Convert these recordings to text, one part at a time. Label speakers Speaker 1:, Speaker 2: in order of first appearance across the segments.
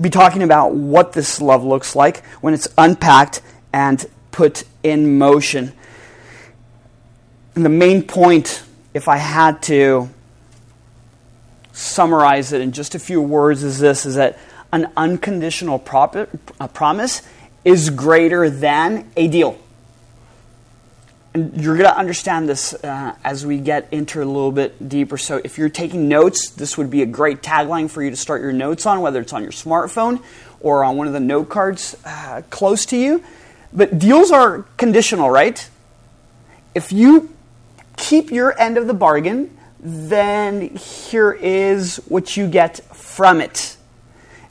Speaker 1: be talking about what this love looks like when it's unpacked and put in motion. And the main point, if I had to summarize it in just a few words, is this is that an unconditional prop- promise is greater than a deal. And you're going to understand this uh, as we get into a little bit deeper. So, if you're taking notes, this would be a great tagline for you to start your notes on, whether it's on your smartphone or on one of the note cards uh, close to you. But deals are conditional, right? If you keep your end of the bargain, then here is what you get from it.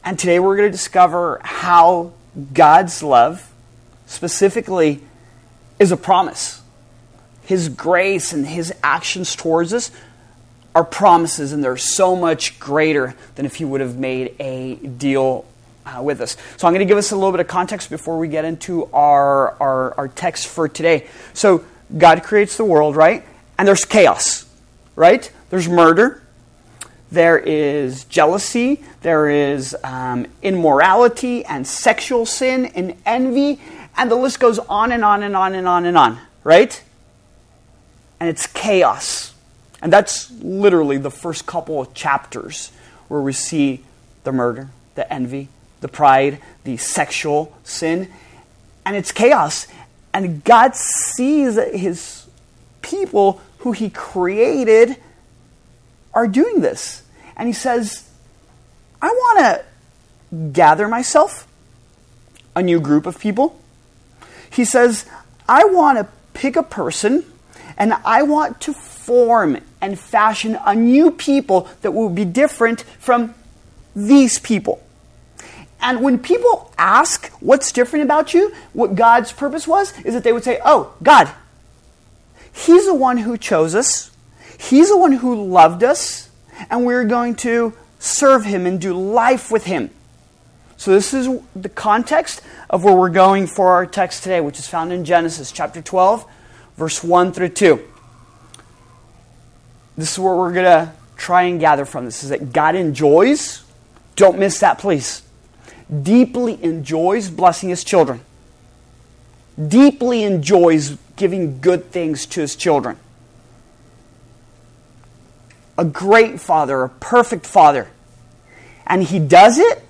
Speaker 1: And today we're going to discover how God's love specifically is a promise. His grace and His actions towards us are promises, and they're so much greater than if He would have made a deal uh, with us. So I'm going to give us a little bit of context before we get into our, our, our text for today. So God creates the world, right? And there's chaos, right? There's murder. There is jealousy. There is um, immorality and sexual sin and envy. And the list goes on and on and on and on and on, right? And it's chaos. And that's literally the first couple of chapters where we see the murder, the envy, the pride, the sexual sin, and it's chaos. And God sees that his people who he created are doing this. And he says, I want to gather myself, a new group of people. He says, I want to pick a person and I want to form and fashion a new people that will be different from these people. And when people ask what's different about you, what God's purpose was, is that they would say, Oh, God, He's the one who chose us, He's the one who loved us, and we're going to serve Him and do life with Him. So, this is the context of where we're going for our text today, which is found in Genesis chapter 12, verse 1 through 2. This is what we're going to try and gather from this is that God enjoys, don't miss that, please deeply enjoys blessing his children, deeply enjoys giving good things to his children. A great father, a perfect father. And he does it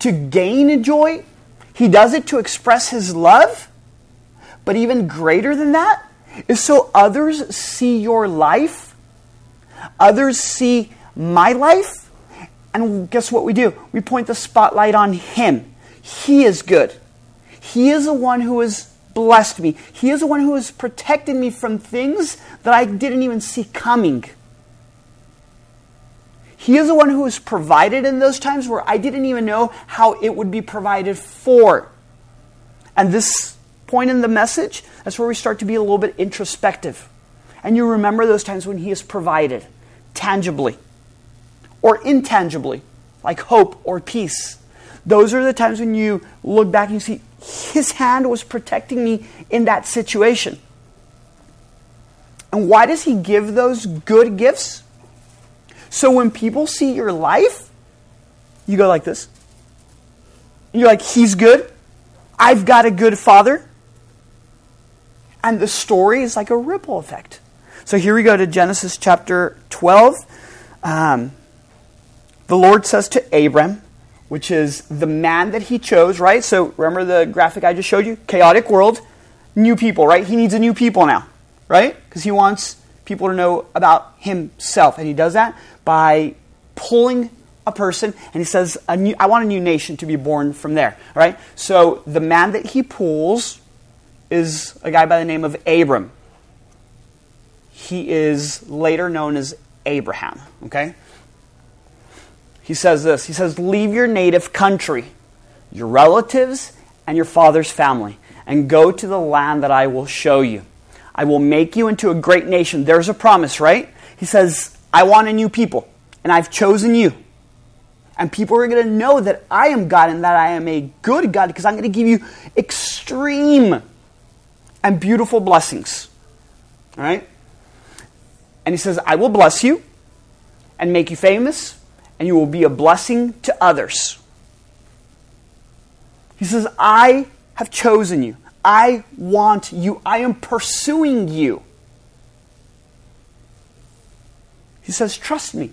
Speaker 1: to gain a joy, he does it to express his love. But even greater than that is so others see your life, others see my life, and guess what we do? We point the spotlight on Him. He is good. He is the one who has blessed me. He is the one who has protected me from things that I didn't even see coming. He is the one who has provided in those times where I didn't even know how it would be provided for. And this point in the message, that's where we start to be a little bit introspective. And you remember those times when He has provided tangibly or intangibly, like hope or peace. Those are the times when you look back and you see his hand was protecting me in that situation. And why does he give those good gifts? So when people see your life, you go like this. You're like, he's good. I've got a good father. And the story is like a ripple effect. So here we go to Genesis chapter 12. Um, the Lord says to Abram, which is the man that he chose, right? So remember the graphic I just showed you? Chaotic world, new people, right? He needs a new people now, right? Because he wants people to know about himself. And he does that by pulling a person and he says, new, I want a new nation to be born from there, right? So the man that he pulls is a guy by the name of Abram. He is later known as Abraham, okay? he says this He says, Leave your native country, your relatives, and your father's family, and go to the land that I will show you. I will make you into a great nation. There's a promise, right? He says, I want a new people, and I've chosen you. And people are going to know that I am God and that I am a good God because I'm going to give you extreme and beautiful blessings. All right? And he says, I will bless you and make you famous and you will be a blessing to others. He says, I have chosen you. I want you. I am pursuing you. He says, Trust me.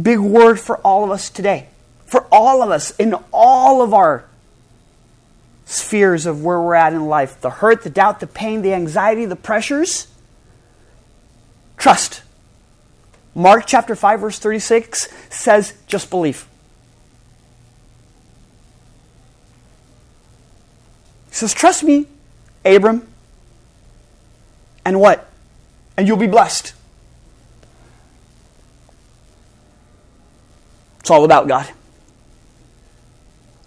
Speaker 1: Big word for all of us today. For all of us in all of our spheres of where we're at in life the hurt, the doubt, the pain, the anxiety, the pressures. Trust. Mark chapter 5, verse 36 says, just believe. He says, Trust me, Abram. And what? And you'll be blessed. It's all about God.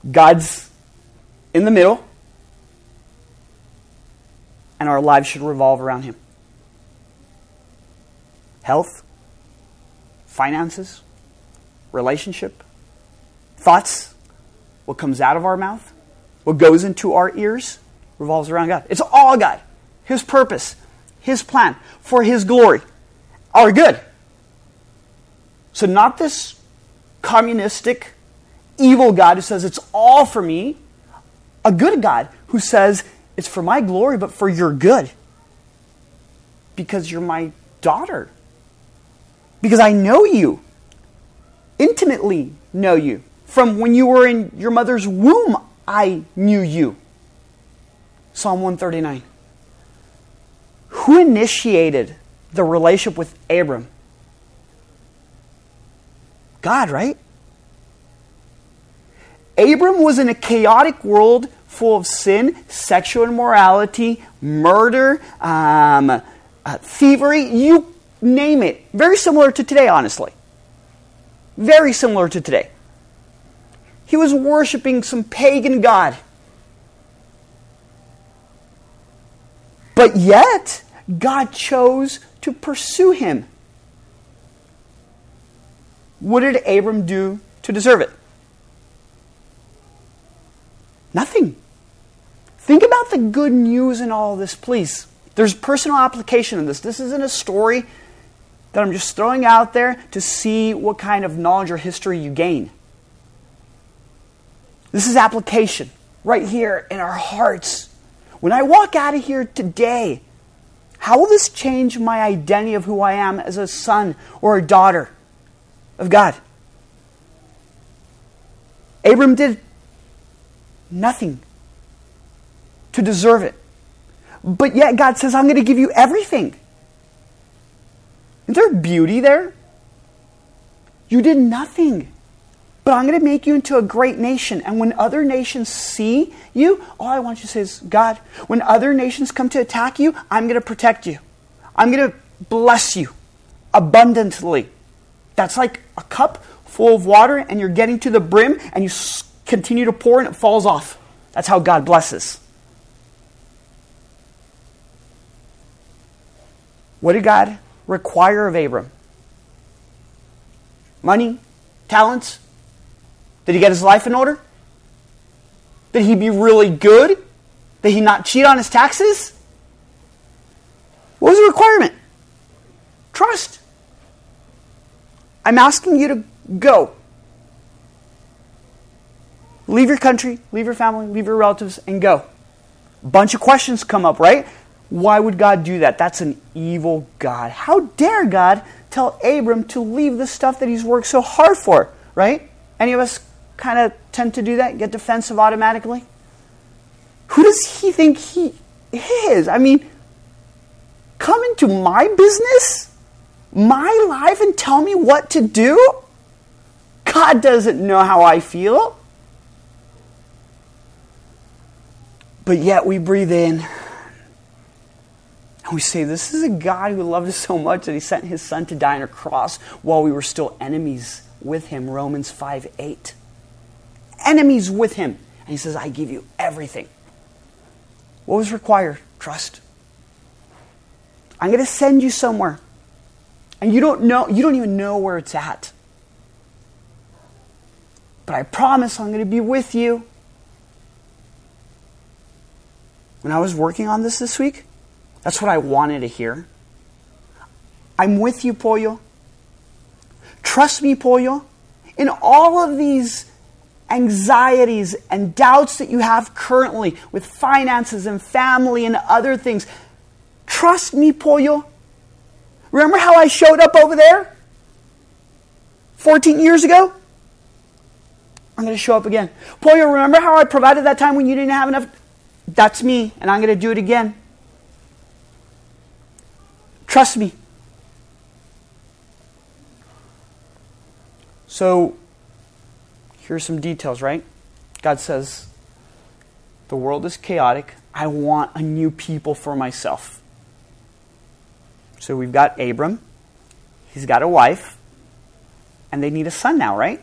Speaker 1: God's in the middle, and our lives should revolve around Him. Health, finances, relationship, thoughts, what comes out of our mouth, what goes into our ears, revolves around God. It's all God, His purpose, His plan, for His glory, our good. So, not this communistic, evil God who says it's all for me, a good God who says it's for my glory, but for your good. Because you're my daughter. Because I know you, intimately know you. From when you were in your mother's womb, I knew you. Psalm 139. Who initiated the relationship with Abram? God, right? Abram was in a chaotic world full of sin, sexual immorality, murder, um, uh, thievery, you name it. Very similar to today, honestly. Very similar to today. He was worshiping some pagan god. But yet, God chose to pursue him. What did Abram do to deserve it? Nothing. Think about the good news in all this, please. There's personal application in this. This isn't a story that I'm just throwing out there to see what kind of knowledge or history you gain. This is application right here in our hearts. When I walk out of here today, how will this change my identity of who I am as a son or a daughter of God? Abram did nothing to deserve it. But yet God says, I'm going to give you everything. Is there beauty there? You did nothing. But I'm going to make you into a great nation. And when other nations see you, all I want you to say is, God, when other nations come to attack you, I'm going to protect you. I'm going to bless you abundantly. That's like a cup full of water, and you're getting to the brim, and you continue to pour, and it falls off. That's how God blesses. What did God require of Abram? Money? Talents? Did he get his life in order? Did he be really good? Did he not cheat on his taxes? What was the requirement? Trust. I'm asking you to go. Leave your country, leave your family, leave your relatives, and go. Bunch of questions come up, right? Why would God do that? That's an evil God. How dare God tell Abram to leave the stuff that he's worked so hard for, right? Any of us kind of tend to do that, get defensive automatically? Who does he think he is? I mean, come into my business, my life, and tell me what to do? God doesn't know how I feel. But yet we breathe in and we say, This is a God who loved us so much that he sent his son to die on a cross while we were still enemies with him. Romans 5 8. Enemies with him. And he says, I give you everything. What was required? Trust. I'm going to send you somewhere. And you don't know, you don't even know where it's at. But I promise I'm going to be with you. When I was working on this this week, that's what I wanted to hear. I'm with you, Pollo. Trust me, Pollo. In all of these anxieties and doubts that you have currently with finances and family and other things. Trust me, Pollo. Remember how I showed up over there 14 years ago? I'm going to show up again. Pollo, remember how I provided that time when you didn't have enough? That's me, and I'm going to do it again. Trust me. So, here's some details, right? God says, The world is chaotic. I want a new people for myself. So we've got Abram, he's got a wife, and they need a son now, right?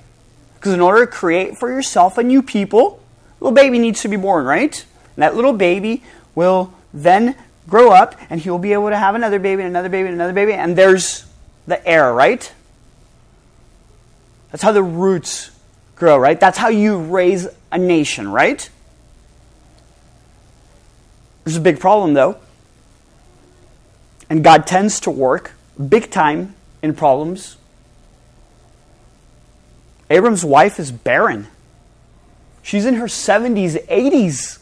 Speaker 1: Because in order to create for yourself a new people, little baby needs to be born, right? And that little baby will then grow up and he will be able to have another baby and another baby and another baby, and there's the heir, right? That's how the roots grow, right? That's how you raise a nation, right? There's a big problem, though. And God tends to work big time in problems. Abram's wife is barren. She's in her 70s, 80s.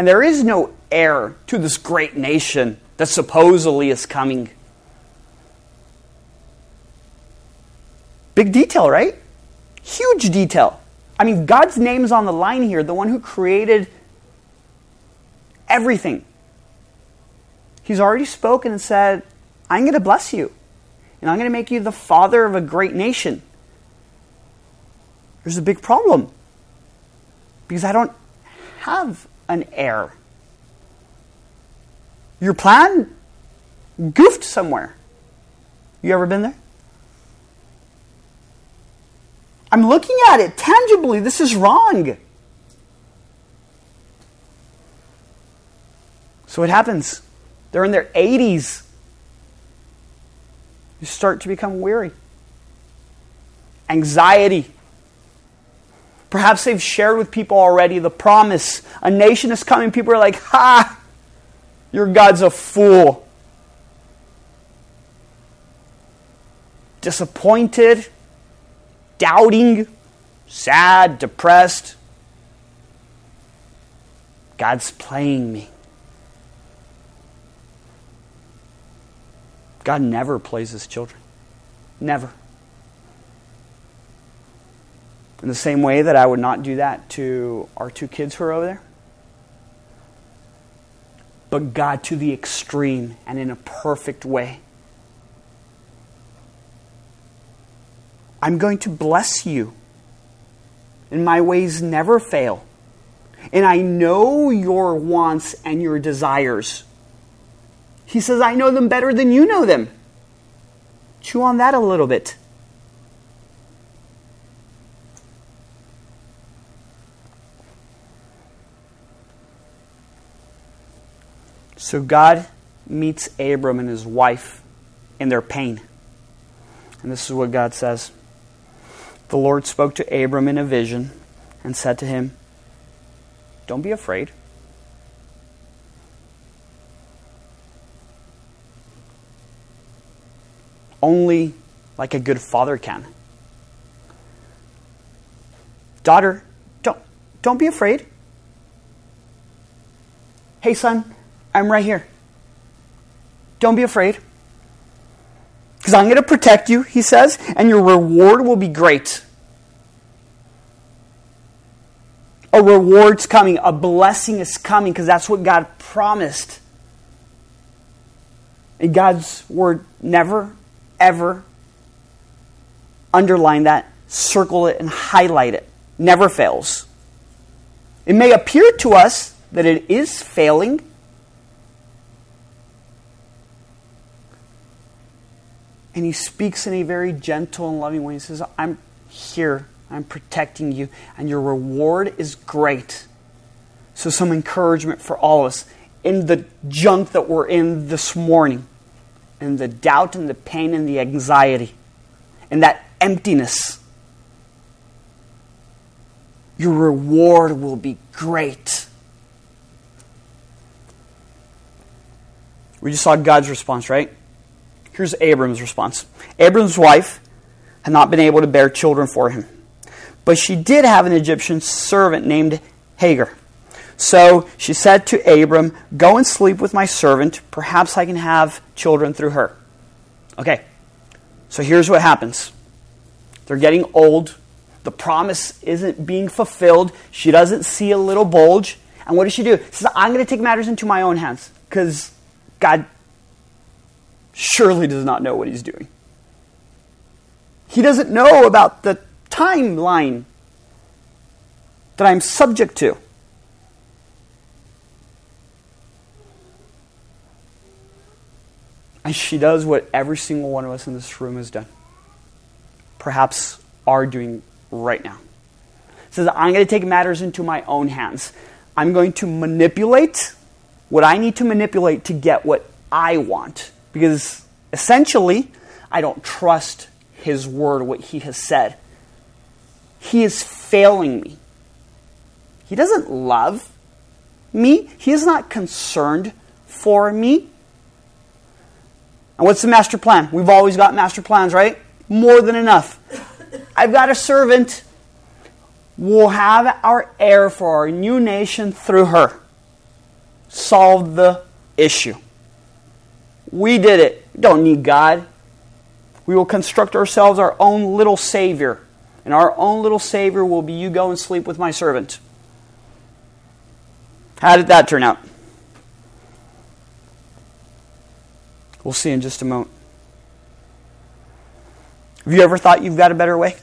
Speaker 1: And there is no heir to this great nation that supposedly is coming. Big detail, right? Huge detail. I mean, God's name is on the line here, the one who created everything. He's already spoken and said, I'm going to bless you, and I'm going to make you the father of a great nation. There's a big problem because I don't have an error. Your plan goofed somewhere. You ever been there? I'm looking at it tangibly. This is wrong. So what happens? They're in their 80s. You start to become weary. Anxiety. Perhaps they've shared with people already the promise. A nation is coming. People are like, ha, your God's a fool. Disappointed doubting, sad, depressed. God's playing me. God never plays his children. Never. In the same way that I would not do that to our two kids who are over there. But God to the extreme and in a perfect way. I'm going to bless you. And my ways never fail. And I know your wants and your desires. He says, I know them better than you know them. Chew on that a little bit. So God meets Abram and his wife in their pain. And this is what God says. The Lord spoke to Abram in a vision and said to him, Don't be afraid. Only like a good father can. Daughter, don't, don't be afraid. Hey, son, I'm right here. Don't be afraid. Because I'm going to protect you, he says, and your reward will be great. A reward's coming, a blessing is coming, because that's what God promised. And God's word never, ever underline that, circle it, and highlight it. Never fails. It may appear to us that it is failing And he speaks in a very gentle and loving way. He says, I'm here. I'm protecting you. And your reward is great. So, some encouragement for all of us in the junk that we're in this morning, in the doubt and the pain and the anxiety, and that emptiness. Your reward will be great. We just saw God's response, right? Here's Abram's response Abram's wife had not been able to bear children for him, but she did have an Egyptian servant named Hagar. So she said to Abram, Go and sleep with my servant. Perhaps I can have children through her. Okay, so here's what happens they're getting old. The promise isn't being fulfilled. She doesn't see a little bulge. And what does she do? She says, I'm going to take matters into my own hands because God surely does not know what he's doing. He doesn't know about the timeline that I'm subject to. And she does what every single one of us in this room has done. Perhaps are doing right now. Says, I'm going to take matters into my own hands. I'm going to manipulate what I need to manipulate to get what I want. Because essentially, I don't trust his word, what he has said. He is failing me. He doesn't love me. He is not concerned for me. And what's the master plan? We've always got master plans, right? More than enough. I've got a servant. We'll have our heir for our new nation through her. Solve the issue. We did it. Don't need God. We will construct ourselves our own little Savior. And our own little Savior will be you go and sleep with my servant. How did that turn out? We'll see in just a moment. Have you ever thought you've got a better way?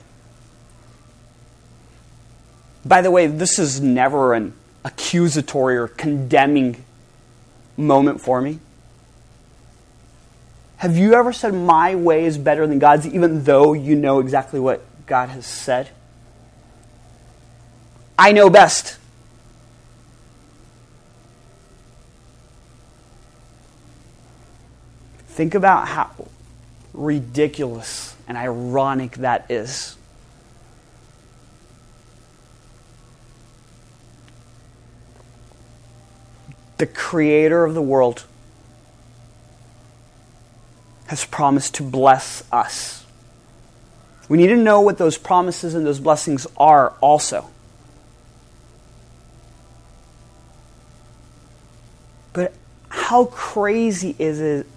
Speaker 1: By the way, this is never an accusatory or condemning moment for me. Have you ever said, My way is better than God's, even though you know exactly what God has said? I know best. Think about how ridiculous and ironic that is. The creator of the world has promised to bless us. We need to know what those promises and those blessings are also. But how crazy is it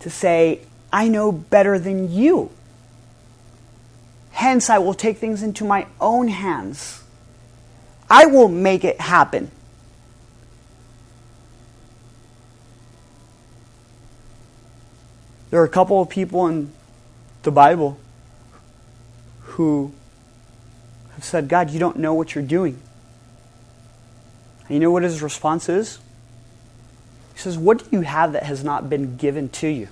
Speaker 1: to say, I know better than you? Hence, I will take things into my own hands. I will make it happen. There are a couple of people in the Bible who have said, God, you don't know what you're doing. And you know what his response is? He says, What do you have that has not been given to you?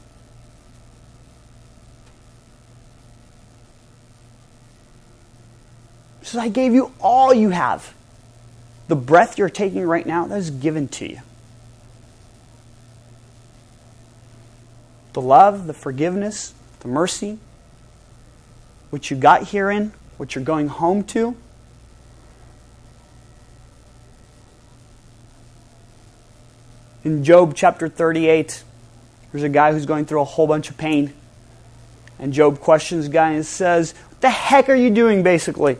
Speaker 1: He says, I gave you all you have. The breath you're taking right now, that is given to you. The love, the forgiveness, the mercy, what you got herein, what you're going home to. In Job chapter 38, there's a guy who's going through a whole bunch of pain. And Job questions the guy and says, What the heck are you doing, basically?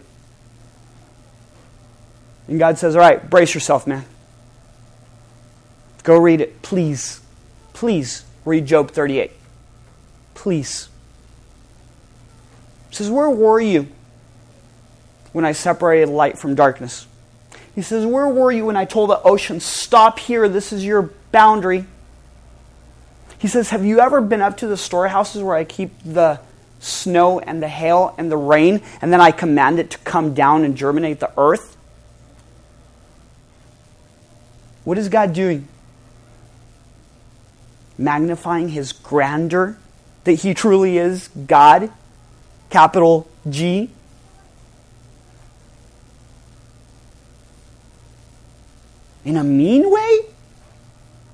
Speaker 1: And God says, All right, brace yourself, man. Go read it, please. Please. Read Job 38. Please. He says, Where were you when I separated light from darkness? He says, Where were you when I told the ocean, Stop here, this is your boundary? He says, Have you ever been up to the storehouses where I keep the snow and the hail and the rain, and then I command it to come down and germinate the earth? What is God doing? Magnifying his grandeur, that he truly is God, capital G. In a mean way?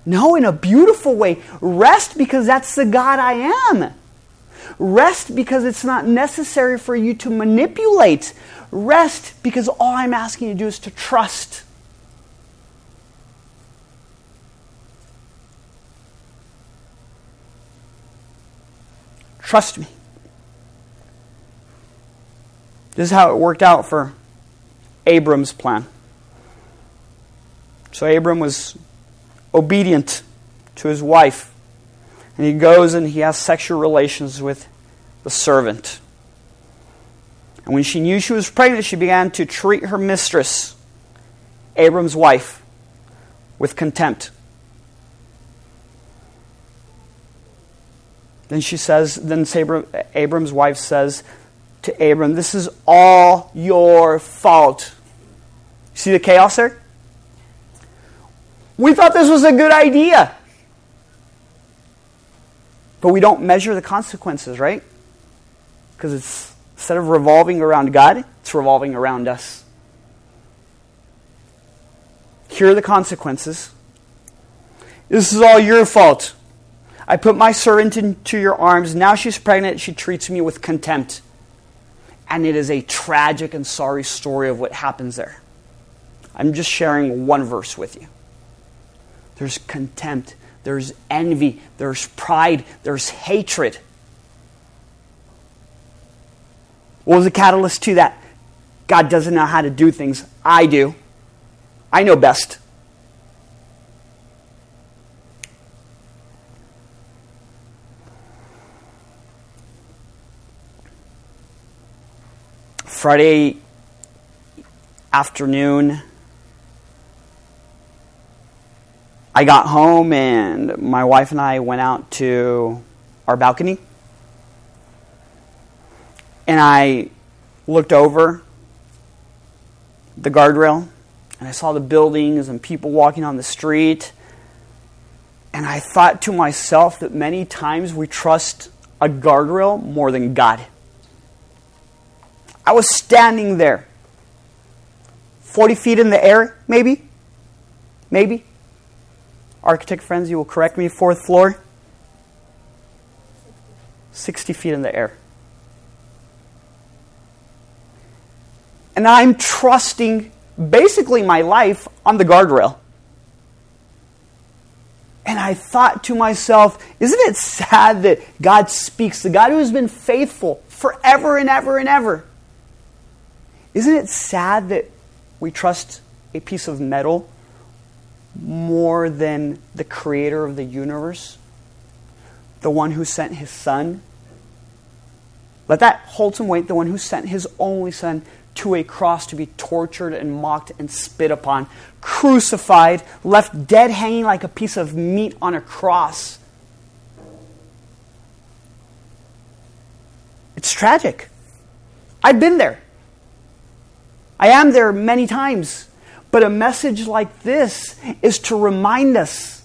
Speaker 1: No, in a beautiful way. Rest because that's the God I am. Rest because it's not necessary for you to manipulate. Rest because all I'm asking you to do is to trust. Trust me. This is how it worked out for Abram's plan. So Abram was obedient to his wife. And he goes and he has sexual relations with the servant. And when she knew she was pregnant, she began to treat her mistress, Abram's wife, with contempt. Then she says, then Abram's wife says to Abram, This is all your fault. See the chaos there? We thought this was a good idea. But we don't measure the consequences, right? Because it's instead of revolving around God, it's revolving around us. Here are the consequences. This is all your fault. I put my servant into your arms. Now she's pregnant. She treats me with contempt. And it is a tragic and sorry story of what happens there. I'm just sharing one verse with you. There's contempt, there's envy, there's pride, there's hatred. What was the catalyst to that? God doesn't know how to do things. I do. I know best. Friday afternoon, I got home and my wife and I went out to our balcony. And I looked over the guardrail and I saw the buildings and people walking on the street. And I thought to myself that many times we trust a guardrail more than God. I was standing there, 40 feet in the air, maybe. Maybe. Architect friends, you will correct me, fourth floor. 60 feet in the air. And I'm trusting basically my life on the guardrail. And I thought to myself, isn't it sad that God speaks, the God who has been faithful forever and ever and ever? Isn't it sad that we trust a piece of metal more than the creator of the universe, the one who sent his son. Let that hold some weight, the one who sent his only son to a cross to be tortured and mocked and spit upon, crucified, left dead hanging like a piece of meat on a cross. It's tragic. I've been there. I am there many times. But a message like this is to remind us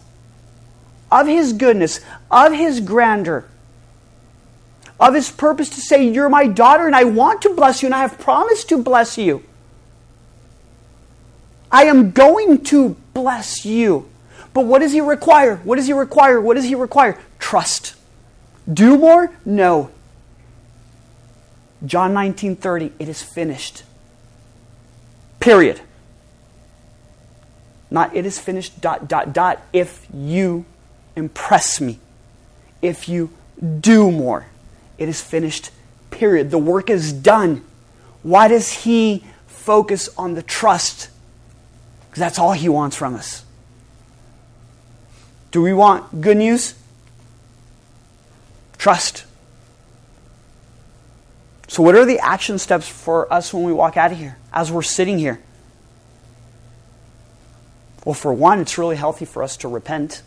Speaker 1: of His goodness, of His grandeur, of His purpose to say, You're my daughter, and I want to bless you, and I have promised to bless you. I am going to bless you. But what does He require? What does He require? What does He require? Trust. Do more? No. John 19:30, it is finished. Period. Not it is finished, dot, dot, dot, if you impress me, if you do more. It is finished, period. The work is done. Why does he focus on the trust? Because that's all he wants from us. Do we want good news? Trust. So, what are the action steps for us when we walk out of here, as we're sitting here? Well, for one, it's really healthy for us to repent.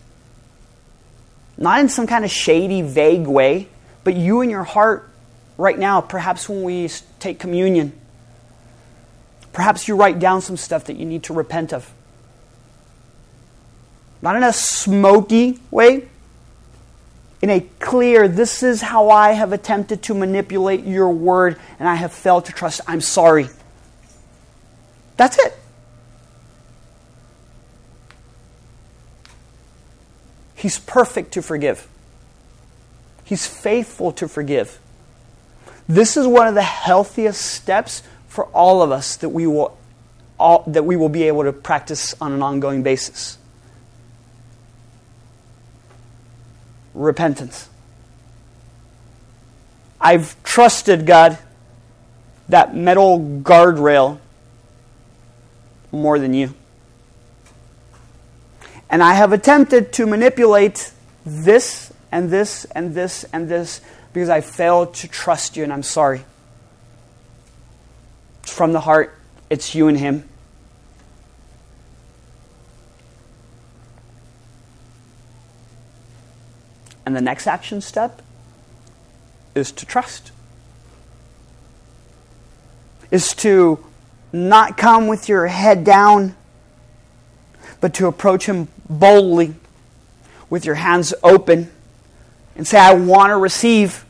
Speaker 1: Not in some kind of shady, vague way, but you in your heart right now, perhaps when we take communion, perhaps you write down some stuff that you need to repent of. Not in a smoky way, in a clear, this is how I have attempted to manipulate your word and I have failed to trust. I'm sorry. That's it. He's perfect to forgive. He's faithful to forgive. This is one of the healthiest steps for all of us that we will, all, that we will be able to practice on an ongoing basis. Repentance. I've trusted God. that metal guardrail more than you. And I have attempted to manipulate this and this and this and this because I failed to trust you, and I'm sorry. It's from the heart, it's you and Him. And the next action step is to trust, is to not come with your head down, but to approach Him boldly with your hands open and say, I want to receive.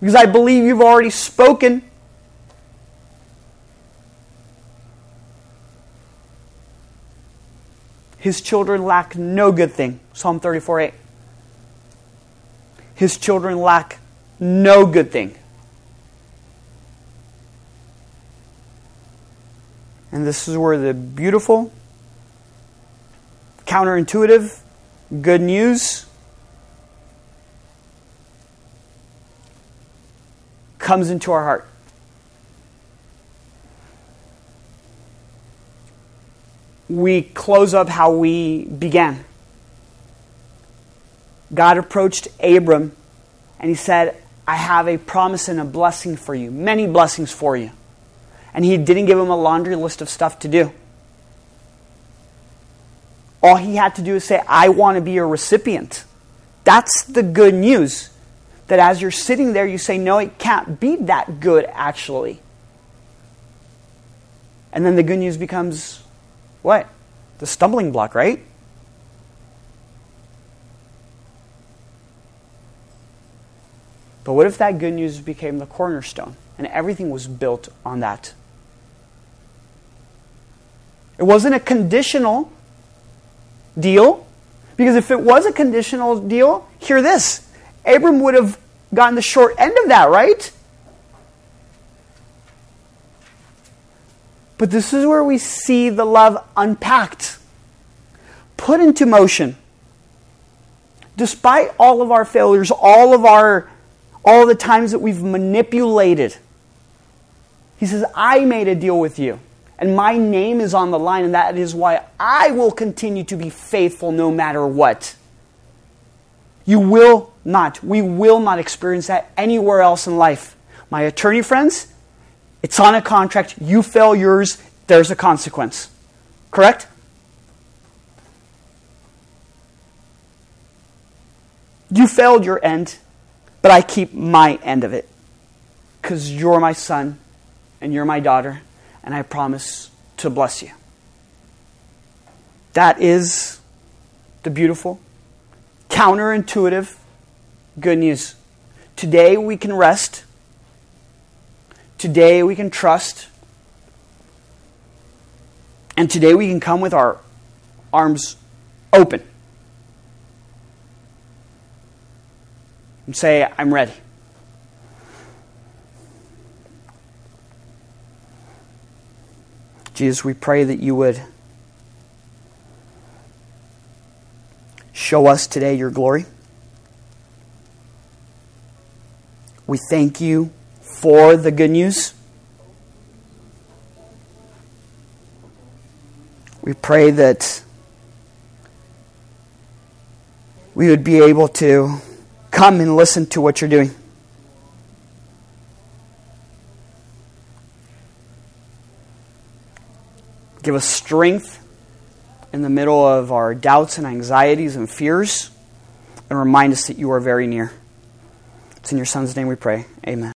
Speaker 1: Because I believe you've already spoken. His children lack no good thing. Psalm 34 8. His children lack no good thing. And this is where the beautiful, counterintuitive, good news comes into our heart. We close up how we began. God approached Abram and he said, I have a promise and a blessing for you, many blessings for you. And he didn't give him a laundry list of stuff to do. All he had to do is say, I want to be a recipient. That's the good news. That as you're sitting there, you say, No, it can't be that good, actually. And then the good news becomes what? The stumbling block, right? But what if that good news became the cornerstone and everything was built on that? It wasn't a conditional deal. Because if it was a conditional deal, hear this Abram would have gotten the short end of that, right? But this is where we see the love unpacked, put into motion. Despite all of our failures, all of our all the times that we've manipulated. He says, I made a deal with you. And my name is on the line, and that is why I will continue to be faithful no matter what. You will not, we will not experience that anywhere else in life. My attorney friends, it's on a contract. You fail yours, there's a consequence. Correct? You failed your end, but I keep my end of it. Because you're my son and you're my daughter and I promise to bless you. That is the beautiful, counterintuitive good news. Today we can rest. Today we can trust. And today we can come with our arms open and say, I'm ready. Jesus, we pray that you would show us today your glory. We thank you for the good news. We pray that we would be able to come and listen to what you're doing. Give us strength in the middle of our doubts and anxieties and fears, and remind us that you are very near. It's in your Son's name we pray. Amen.